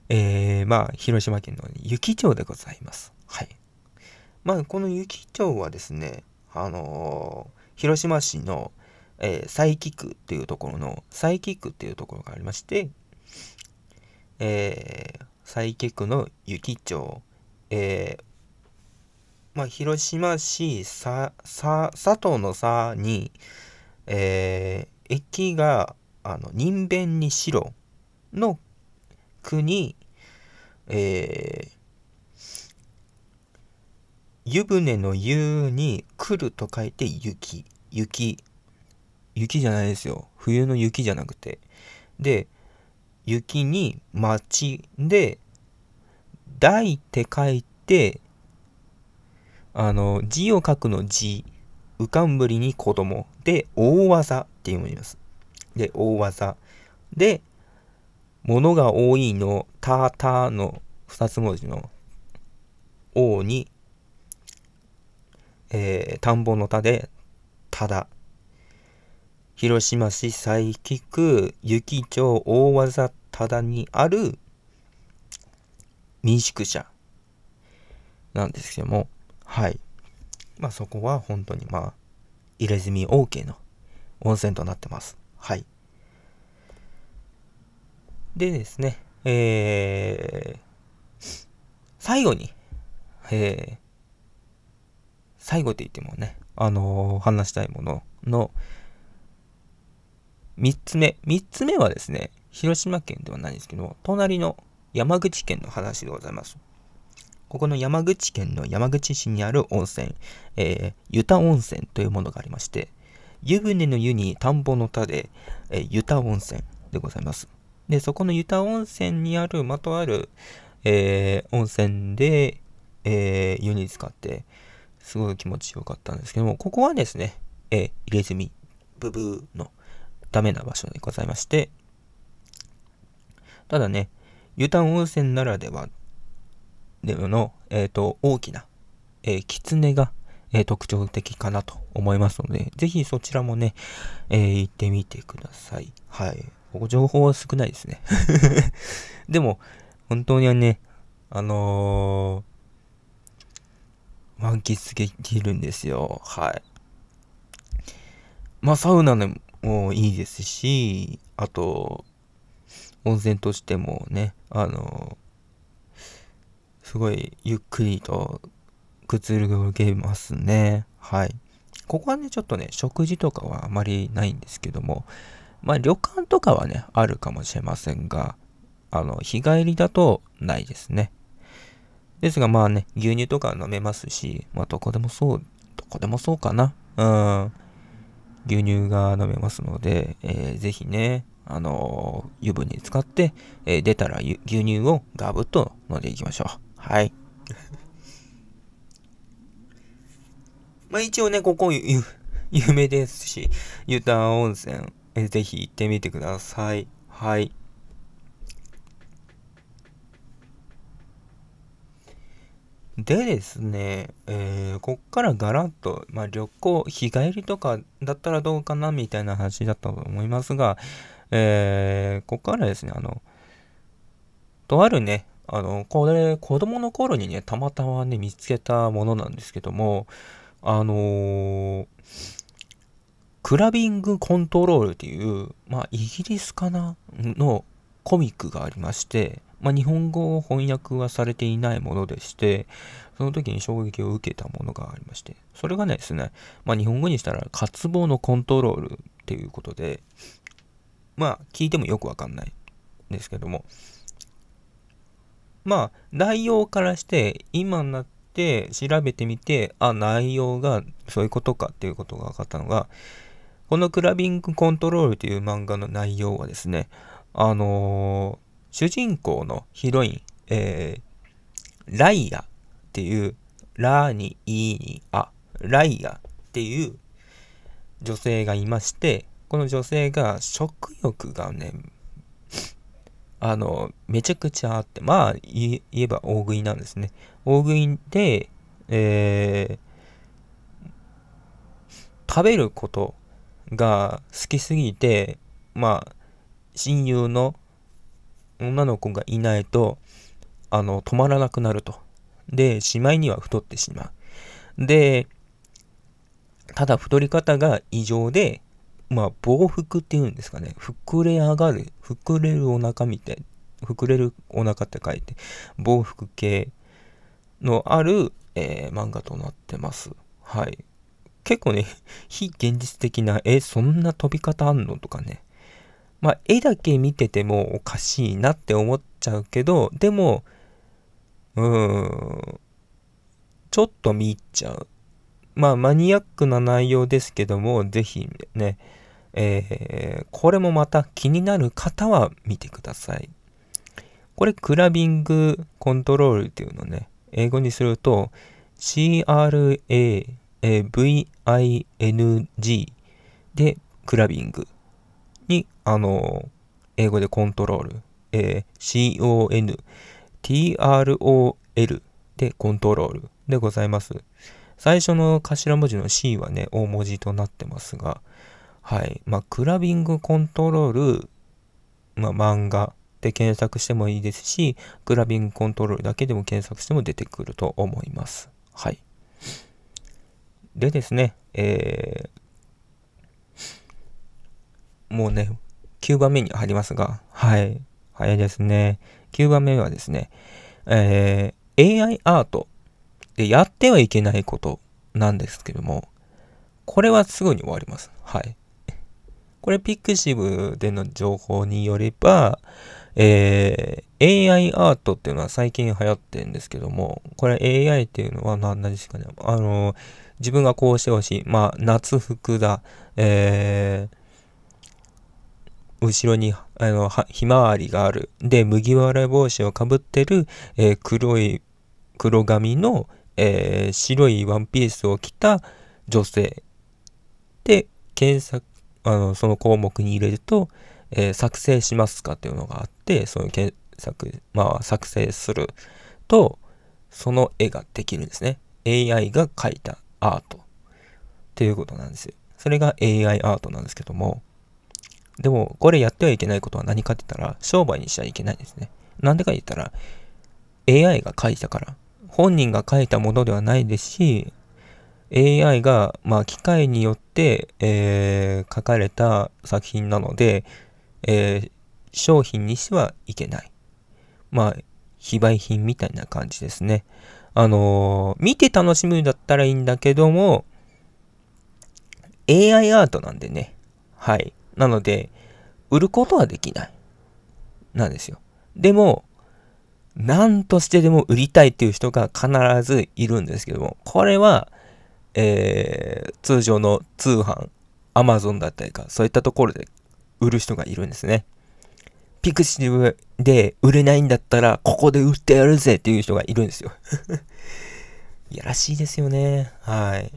えー、まあ、広島県の雪町でございます。はい。まあ、この雪町はですね、あのー、広島市の、えー、佐伯区っていうところの、佐伯区っていうところがありまして、えー、佐伯区の雪町、えー、まあ、広島市さ、さ、佐藤の佐に、え駅が、あの、人弁に白の国、えー、湯船の湯に来ると書いて雪。雪。雪じゃないですよ。冬の雪じゃなくて。で、雪に町で、大って書いて、あの、字を書くの字、浮かんぶりに子供で、大技って読みます。で、大技。で、物が多いの、たたの二つ文字の、王に、えー、田んぼの田で、ただ。広島市佐伯区雪町大技ただにある民宿舎なんですけども、はい。まあそこは本当にまあ、入れ墨 OK の温泉となってます。はい。でですね、えー、最後に、えー、最後って言ってもね、あのー、話したいものの、三つ目。三つ目はですね、広島県ではないんですけど、隣の山口県の話でございます。ここの山口県の山口市にある温泉、えー、湯田温泉というものがありまして、湯船の湯に田んぼの田で、えー、湯田温泉でございます。で、そこの湯田温泉にある、まとある、えー、温泉で、えー、湯に使って、すごい気持ちよかったんですけども、ここはですね、えー、入れ墨、ブブーのダメな場所でございまして、ただね、湯丹温泉ならではでの、えっ、ー、と、大きな、えー、狐が、えー、特徴的かなと思いますので、ぜひそちらもね、えー、行ってみてください。はい。ここ情報は少ないですね。でも、本当にはね、あのー、満喫できるんですよ。はい。まあ、サウナでもいいですし、あと、温泉としてもね、あの、すごいゆっくりとくつろげますね。はい。ここはね、ちょっとね、食事とかはあまりないんですけども、まあ旅館とかはね、あるかもしれませんが、あの、日帰りだとないですね。ですがまあね、牛乳とか飲めますし、まあどこでもそう、どこでもそうかな。うん。牛乳が飲めますので、えー、ぜひね、あのー、油分に使って、えー、出たら牛乳をガブッと飲んでいきましょう。はい。まあ一応ね、ここ有名ですし、湯田温泉、えー、ぜひ行ってみてください。はい。でですね、えー、こっからガラッと、まあ、旅行、日帰りとかだったらどうかなみたいな話だったと思いますが、えー、こっからですね、あの、とあるね、あの、これ、子供の頃にね、たまたまね、見つけたものなんですけども、あのー、クラビングコントロールっていう、まあ、イギリスかなのコミックがありまして、まあ、日本語を翻訳はされていないものでして、その時に衝撃を受けたものがありまして、それがねですね、まあ、日本語にしたら、渇望のコントロールっていうことで、まあ、聞いてもよくわかんないんですけども、まあ、内容からして、今になって調べてみて、あ、内容がそういうことかっていうことが分かったのが、このクラビングコントロールという漫画の内容はですね、あのー、主人公のヒロイン、えー、ライアっていう、ラーにイーにア、ライアっていう女性がいまして、この女性が食欲がね、あの、めちゃくちゃあって、まあ、言えば大食いなんですね。大食いで、えー、食べることが好きすぎて、まあ、親友の女の子がいないと、あの、止まらなくなると。で、しまいには太ってしまう。で、ただ太り方が異常で、まあ、膨腹っていうんですかね。膨れ上がる。膨れるお腹みたい。膨れるお腹って書いて、膨腹系のある、えー、漫画となってます。はい。結構ね、非現実的な、え、そんな飛び方あんの？とかね。まあ、絵だけ見ててもおかしいなって思っちゃうけど、でも、うーん、ちょっと見入っちゃう。まあ、マニアックな内容ですけども、ぜひね、えー、これもまた気になる方は見てください。これ、クラビングコントロールっていうのね、英語にすると、C-R-A-V-I-N-G で、クラビングに、あの、英語でコントロール、えー、C-O-N-T-R-O-L でコントロールでございます。最初の頭文字の C はね、大文字となってますが、はい。まあ、クラビングコントロール、まあ、漫画で検索してもいいですし、クラビングコントロールだけでも検索しても出てくると思います。はい。でですね、えー、もうね、9番目に入りますが、はい。早いですね。9番目はですね、えー、AI アートでやってはいけないことなんですけども、これはすぐに終わります。はい。これ、ピクシブでの情報によれば、えー、AI アートっていうのは最近流行ってるんですけども、これ AI っていうのは何ですかね。あの、自分がこうしてほしい。まあ、夏服だ。えー、後ろに、あの、ひまわりがある。で、麦わら帽子をかぶってる、えー、黒い、黒髪の、えー、白いワンピースを着た女性で検索、あの、その項目に入れると、えー、作成しますかっていうのがあって、そういう検索、まあ、作成すると、その絵ができるんですね。AI が描いたアートっていうことなんですよ。それが AI アートなんですけども、でも、これやってはいけないことは何かって言ったら、商売にしちゃいけないですね。なんでか言ったら、AI が書いたから。本人が書いたものではないですし、AI が、まあ、機械によって、えー、書かれた作品なので、えー、商品にしてはいけない。まあ、非売品みたいな感じですね。あのー、見て楽しむんだったらいいんだけども、AI アートなんでね。はい。なので、売ることはできない。なんですよ。でも、何としてでも売りたいっていう人が必ずいるんですけども、これは、えー、通常の通販、アマゾンだったりか、そういったところで売る人がいるんですね。 pixiv で売れないんだったら、ここで売ってやるぜっていう人がいるんですよ。いやらしいですよね。はい。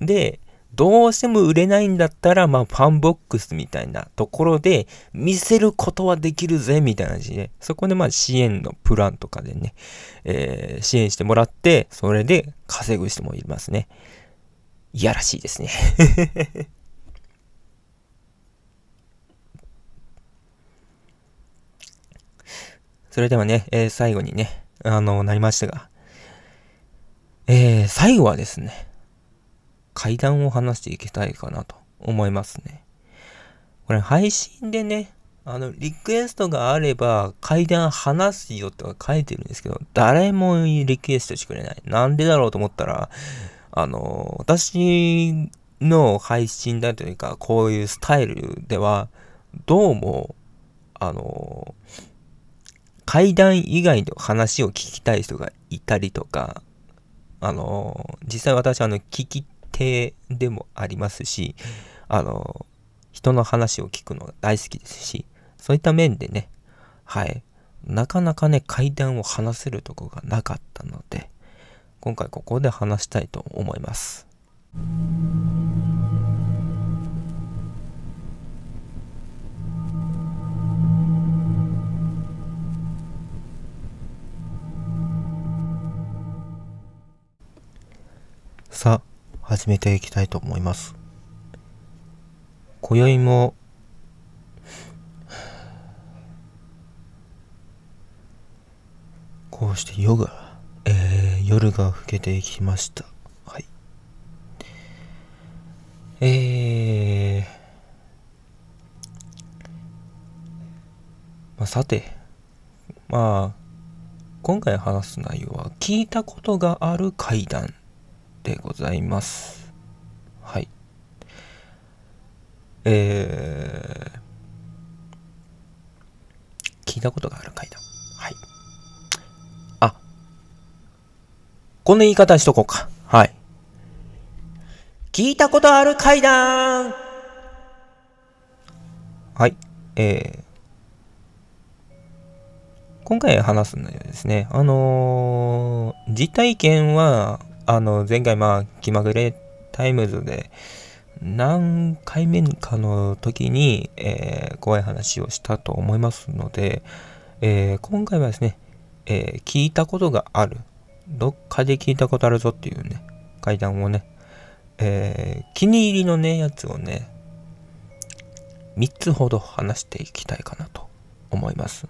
で、どうしても売れないんだったら、まあ、ファンボックスみたいなところで見せることはできるぜ、みたいな感じで、そこでまあ支援のプランとかでね、えー、支援してもらって、それで稼ぐ人もいますね。いやらしいですね。それではね、えー、最後にね、あの、なりましたが、えー、最後はですね、階段を話していきたいかなと思いますね。これ配信でね、あの、リクエストがあれば階段話すよとか書いてるんですけど、誰もリクエストしてくれない。なんでだろうと思ったら、あの、私の配信だというか、こういうスタイルでは、どうも、あの、階段以外の話を聞きたい人がいたりとか、あの、実際私あの、聞き手でもありますし、あの、人の話を聞くのが大好きですし、そういった面でね、はい、なかなかね、階段を話せるとこがなかったので、今回ここで話したいと思います。さあ、始めていきたいと思います。今宵もこうして夜が、えー、夜が更けていきました。はい。えー、まあ、さて、まあ、今回話す内容は聞いたことがある階段でございます。はい。えー、聞いたことがある階段。はい。あ、こんな言い方しとこうか。はい。聞いたことある階段はい。えー、今回話すのはですね、あのー、実体験は、あの、前回まあ、気まぐれタイムズで、何回目かの時に、えー、怖い話をしたと思いますので、えー、今回はですね、えー、聞いたことがある。どっかで聞いたことあるぞっていうね、階段をね、えー、気に入りのね、やつをね、3つほど話していきたいかなと思います。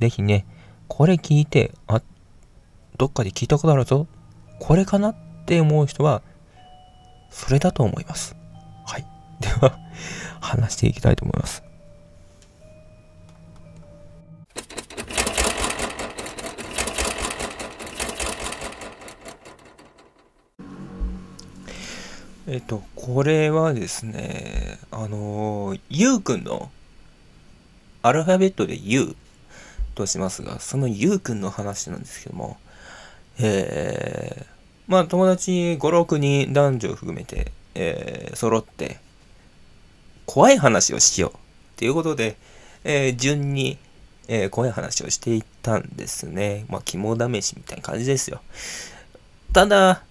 ぜひね、これ聞いて、あ、どっかで聞いたことあるぞこれかなって思う人は、それだと思います。はい。では、話していきたいと思います。えっと、これはですね、あの、ゆうくんの、アルファベットで U としますが、そのゆうくんの話なんですけども、えー、まあ友達5、6人男女を含めて、えー、揃って、怖い話をしようっていうことで、えー、順に、えー、怖い話をしていったんですね。まあ肝試しみたいな感じですよ。ただ、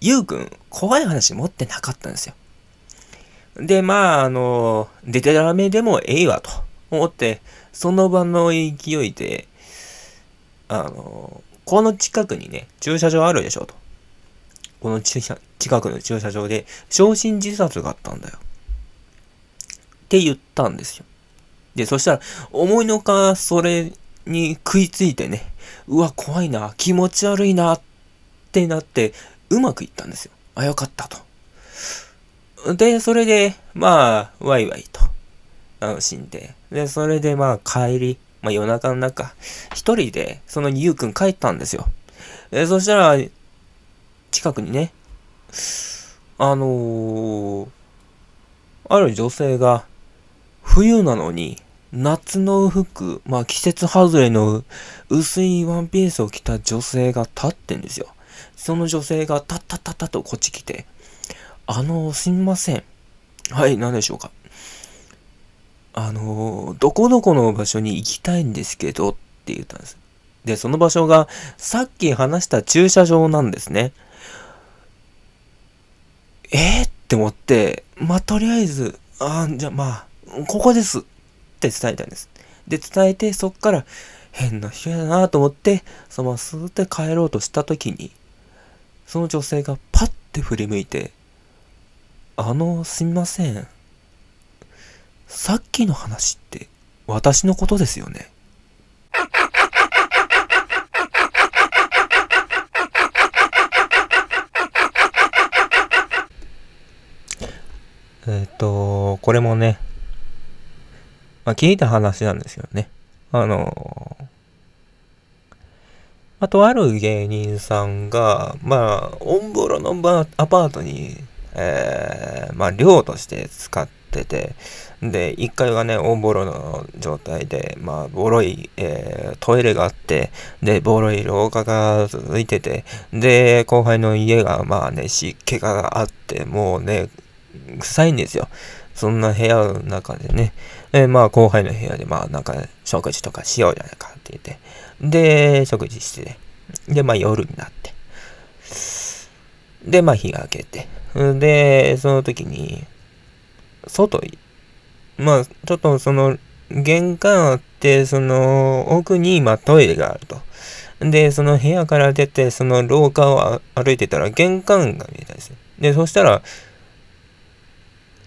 ゆうくん、怖い話持ってなかったんですよ。で、まあ、あの、出てダメでもええわと思って、その場の勢いで、あの、この近くにね、駐車場あるでしょと。この近くの駐車場で、焼身自殺があったんだよ。って言ったんですよ。で、そしたら、思いのか、それに食いついてね、うわ、怖いな、気持ち悪いな、ってなって、うまくいったんですよ。あ、よかったと。で、それで、まあ、ワイワイと、楽しんで、で、それでまあ、帰り、まあ夜中の中、一人で、そのゆうくん帰ったんですよ。えそしたら、近くにね、あのー、ある女性が、冬なのに、夏の服、まあ季節外れの薄いワンピースを着た女性が立ってんですよ。その女性がタッタッタッタとこっち来て、あの、すみません。はい、何でしょうか。あの、どこどこの場所に行きたいんですけどって言ったんです。で、その場所がさっき話した駐車場なんですね。えー、って思って、まあ、とりあえず、あじゃあまあ、ここですって伝えたんです。で、伝えて、そっから変な人やなと思って、そのままスーって帰ろうとした時に、その女性がパッて振り向いて、あの、すみません。さっきの話って私のことですよね？えっと、これもね、まあ、聞いた話なんですよね。あのあとある芸人さんが、まあ、オンボロのアパートに、えー、まあ、寮として使ってて、で、1階がね、大ボロの状態で、まあ、ボロい、えー、トイレがあって、で、ボロい廊下が続いてて、で、後輩の家が、まあね、湿気があって、もうね、臭いんですよ。そんな部屋の中でね、えー、まあ後輩の部屋でまあなんか食事とかしようじゃないかって言って、で、食事して、で、まあ夜になって、で、まあ日が明けて、で、その時に、外、まあちょっとその玄関あって、その奥にまトイレがあると。で、その部屋から出て、その廊下を歩いてたら玄関が見えたんですよ。で、そしたら、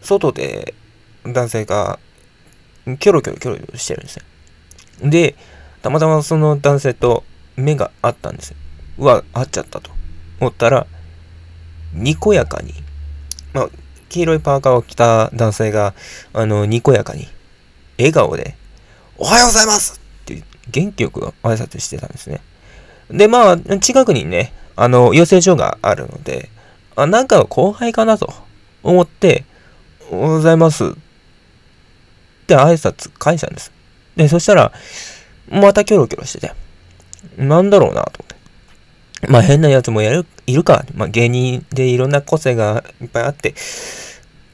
外で男性がキョロキョロキョロキョロしてるんですよ。で、たまたまその男性と目が合ったんですよ。うわ、合っちゃったと思ったら、にこやかに、まあ、黄色いパーカーを着た男性が、あの、にこやかに、笑顔で、おはようございますって元気よく挨拶してたんですね。で、まあ、近くにね、あの、養成所があるので、あ、なんか後輩かなと思って、おはようございます。って挨拶返したんです。で、そしたら、またキョロキョロしてて、なんだろうなと思って。まあ変なやつもやる、いるか。まあ芸人でいろんな個性がいっぱいあって、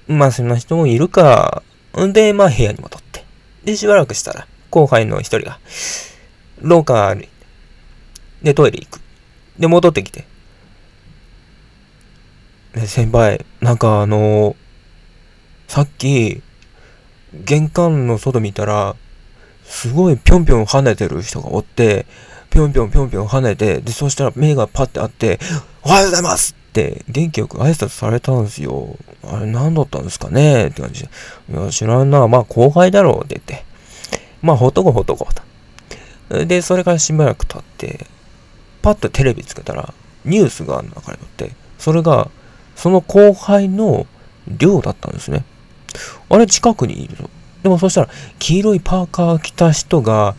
まあそんな人もいるか。んで、まあ部屋に戻って。で、しばらくしたら、後輩の一人が、廊下歩いて、で、トイレ行く。で、戻ってきて、で、先輩、なんかあのー、さっき、玄関の外見たら、すごいぴょんぴょん跳ねてる人がおって、ぴょんぴょんぴょんぴょん跳ねて、で、そしたら目がパッてあって、おはようございますって元気よく挨拶されたんですよ。あれ何だったんですかね？って感じで。いや、知らんな。まあ後輩だろうって言って。まあほとこほとこ。で、それからしばらく経って、パッとテレビつけたら、ニュースが流れて、それが、その後輩の寮だったんですね。あれ近くにいるの。でもそしたら、黄色いパーカー着た人が、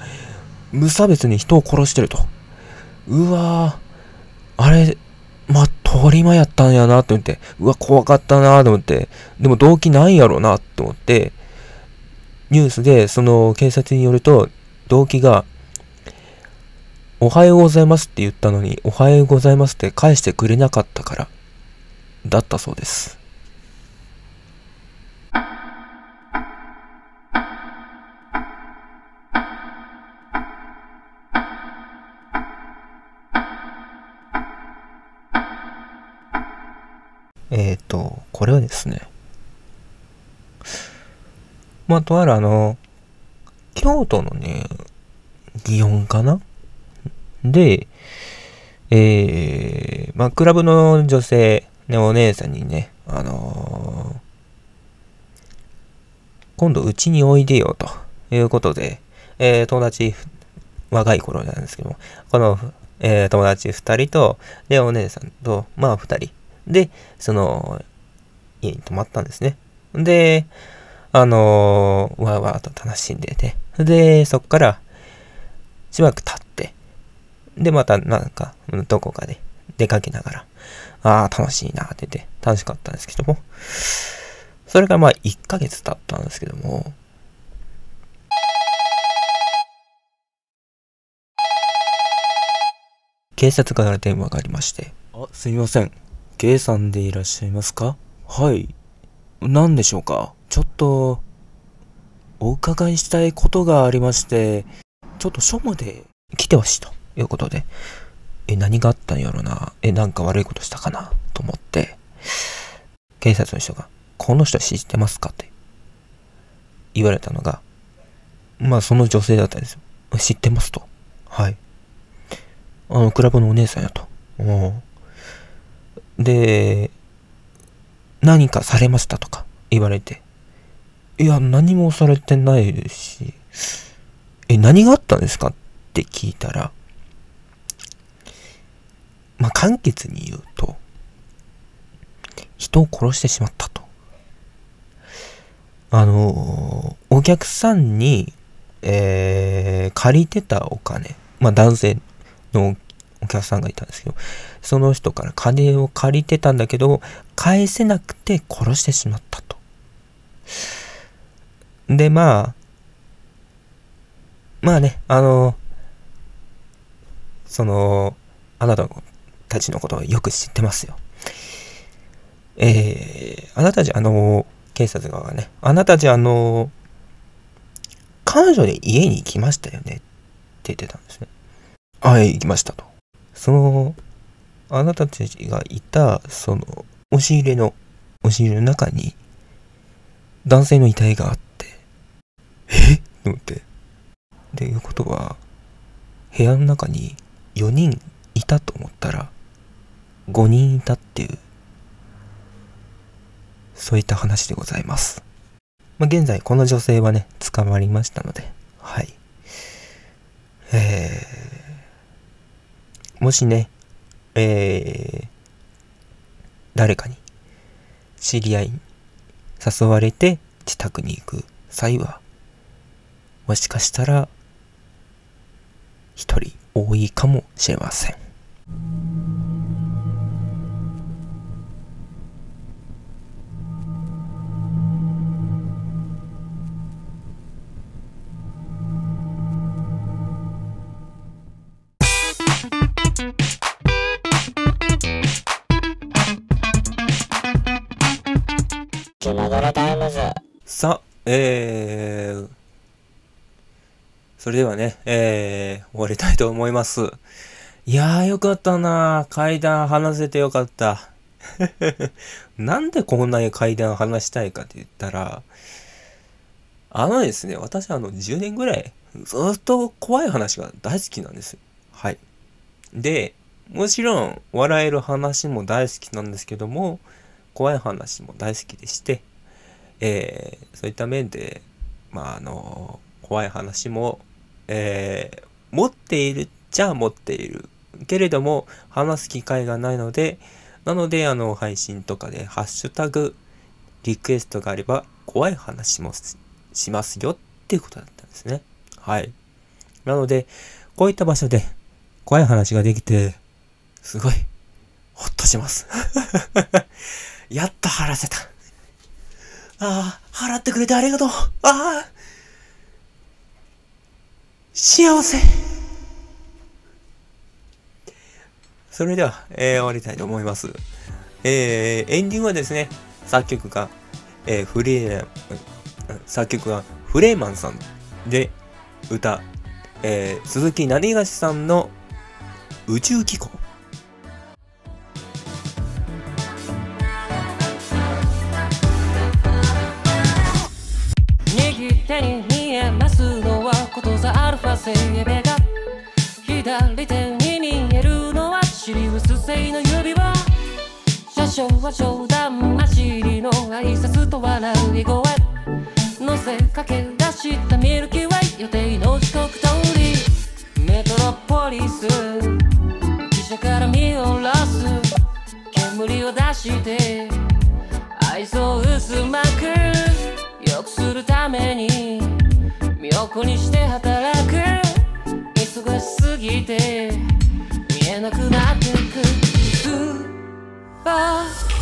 無差別に人を殺してると。うわぁ、あれ、ま、通り魔やったんやなって思って、うわ、怖かったなと思って、でも動機ないやろなって思って、ニュースで、その警察によると、動機が、おはようございますって言ったのに、おはようございますって返してくれなかったから、だったそうです。えっ、ー、と、これはですね、まあ、とあるあの、京都のね、祇園かな？で、えー、まあ、クラブの女性、ね、お姉さんにね、あのー、今度うちにおいでよということで、えー、友達、若い頃なんですけども、この、えー、友達二人と、で、お姉さんと、まあ二人。で、その、家に泊まったんですね。で、あのー、わーわーと楽しんでて、で、そっから、しばらく経って、で、またなんか、どこかで出かけながら、ああ、楽しいなって言って、楽しかったんですけども、それからまあ1ヶ月経ったんですけども、警察から電話がありまして、あ、すみません。K さんでいらっしゃいますか？はい。何でしょうか？ちょっと、お伺いしたいことがありまして、ちょっと署まで来てほしいということで、え、何があったんやろな？え、なんか悪いことしたかな？と思って、警察の人が、この人知ってますか？って言われたのが、まあその女性だったんですよ。知ってますと。はい。あの、クラブのお姉さんやと。で、何かされましたとか言われて。いや、何もされてないですし、え、何があったんですかって聞いたら、まあ、簡潔に言うと、人を殺してしまったと。あの、お客さんに、えー、借りてたお金、まあ、男性のお客さんがいたんですけど、その人から金を借りてたんだけど、返せなくて殺してしまったと。で、まあ、まあね、あの、その、あなたたちのことをよく知ってますよ。えー、あなたたち、あの、警察側がね、あなたたち、あの、彼女に家に行きましたよねって言ってたんですね。はい、行きましたと。その、あなたたちがいた、その、押し入れの、押し入れの中に、男性の遺体があって、え？と思って。で、いうことは、部屋の中に4人いたと思ったら、5人いたっていう、そういった話でございます。まあ、現在、この女性はね、捕まりましたので、はい。えー、もしね、えー、誰かに知り合いに誘われて自宅に行く際は、もしかしたら一人多いかもしれません。さあ、えー、それではね、えー、終わりたいと思います。いやーよかったな階段話せてよかった。なんでこんなに階段話したいかって言ったら、あのですね、私あの10年ぐらいずっと怖い話が大好きなんです。はい。で、もちろん笑える話も大好きなんですけども、怖い話も大好きでして、えー、そういった面で、まあ、あの、怖い話も、えー、持っているっちゃ持っている。けれども、話す機会がないので、なので、あの、配信とかで、ハッシュタグ、リクエストがあれば、怖い話もしますよっていうことだったんですね。はい。なので、こういった場所で、怖い話ができて、すごい、ほっとします。やっと払せた。ああ、払ってくれてありがとう。ああ、幸せ。それでは、えー、終わりたいと思います。えー、エンディングはですね、作曲が、えー、フレー、作曲がフレーマンさんで歌、えー、鈴木何がしさんの宇宙機構。ざアルファセイベが左手に見えるのはシリウス製の指輪。車掌は冗談交じりの挨拶と笑い声乗せかけ出したミルキーウェイ予定の時刻通り。メトロポリス汽車から見下ろす。煙を出して。愛想薄まく。良くするために。身を粉にして働く。忙しすぎて見えなくなってく。スーパー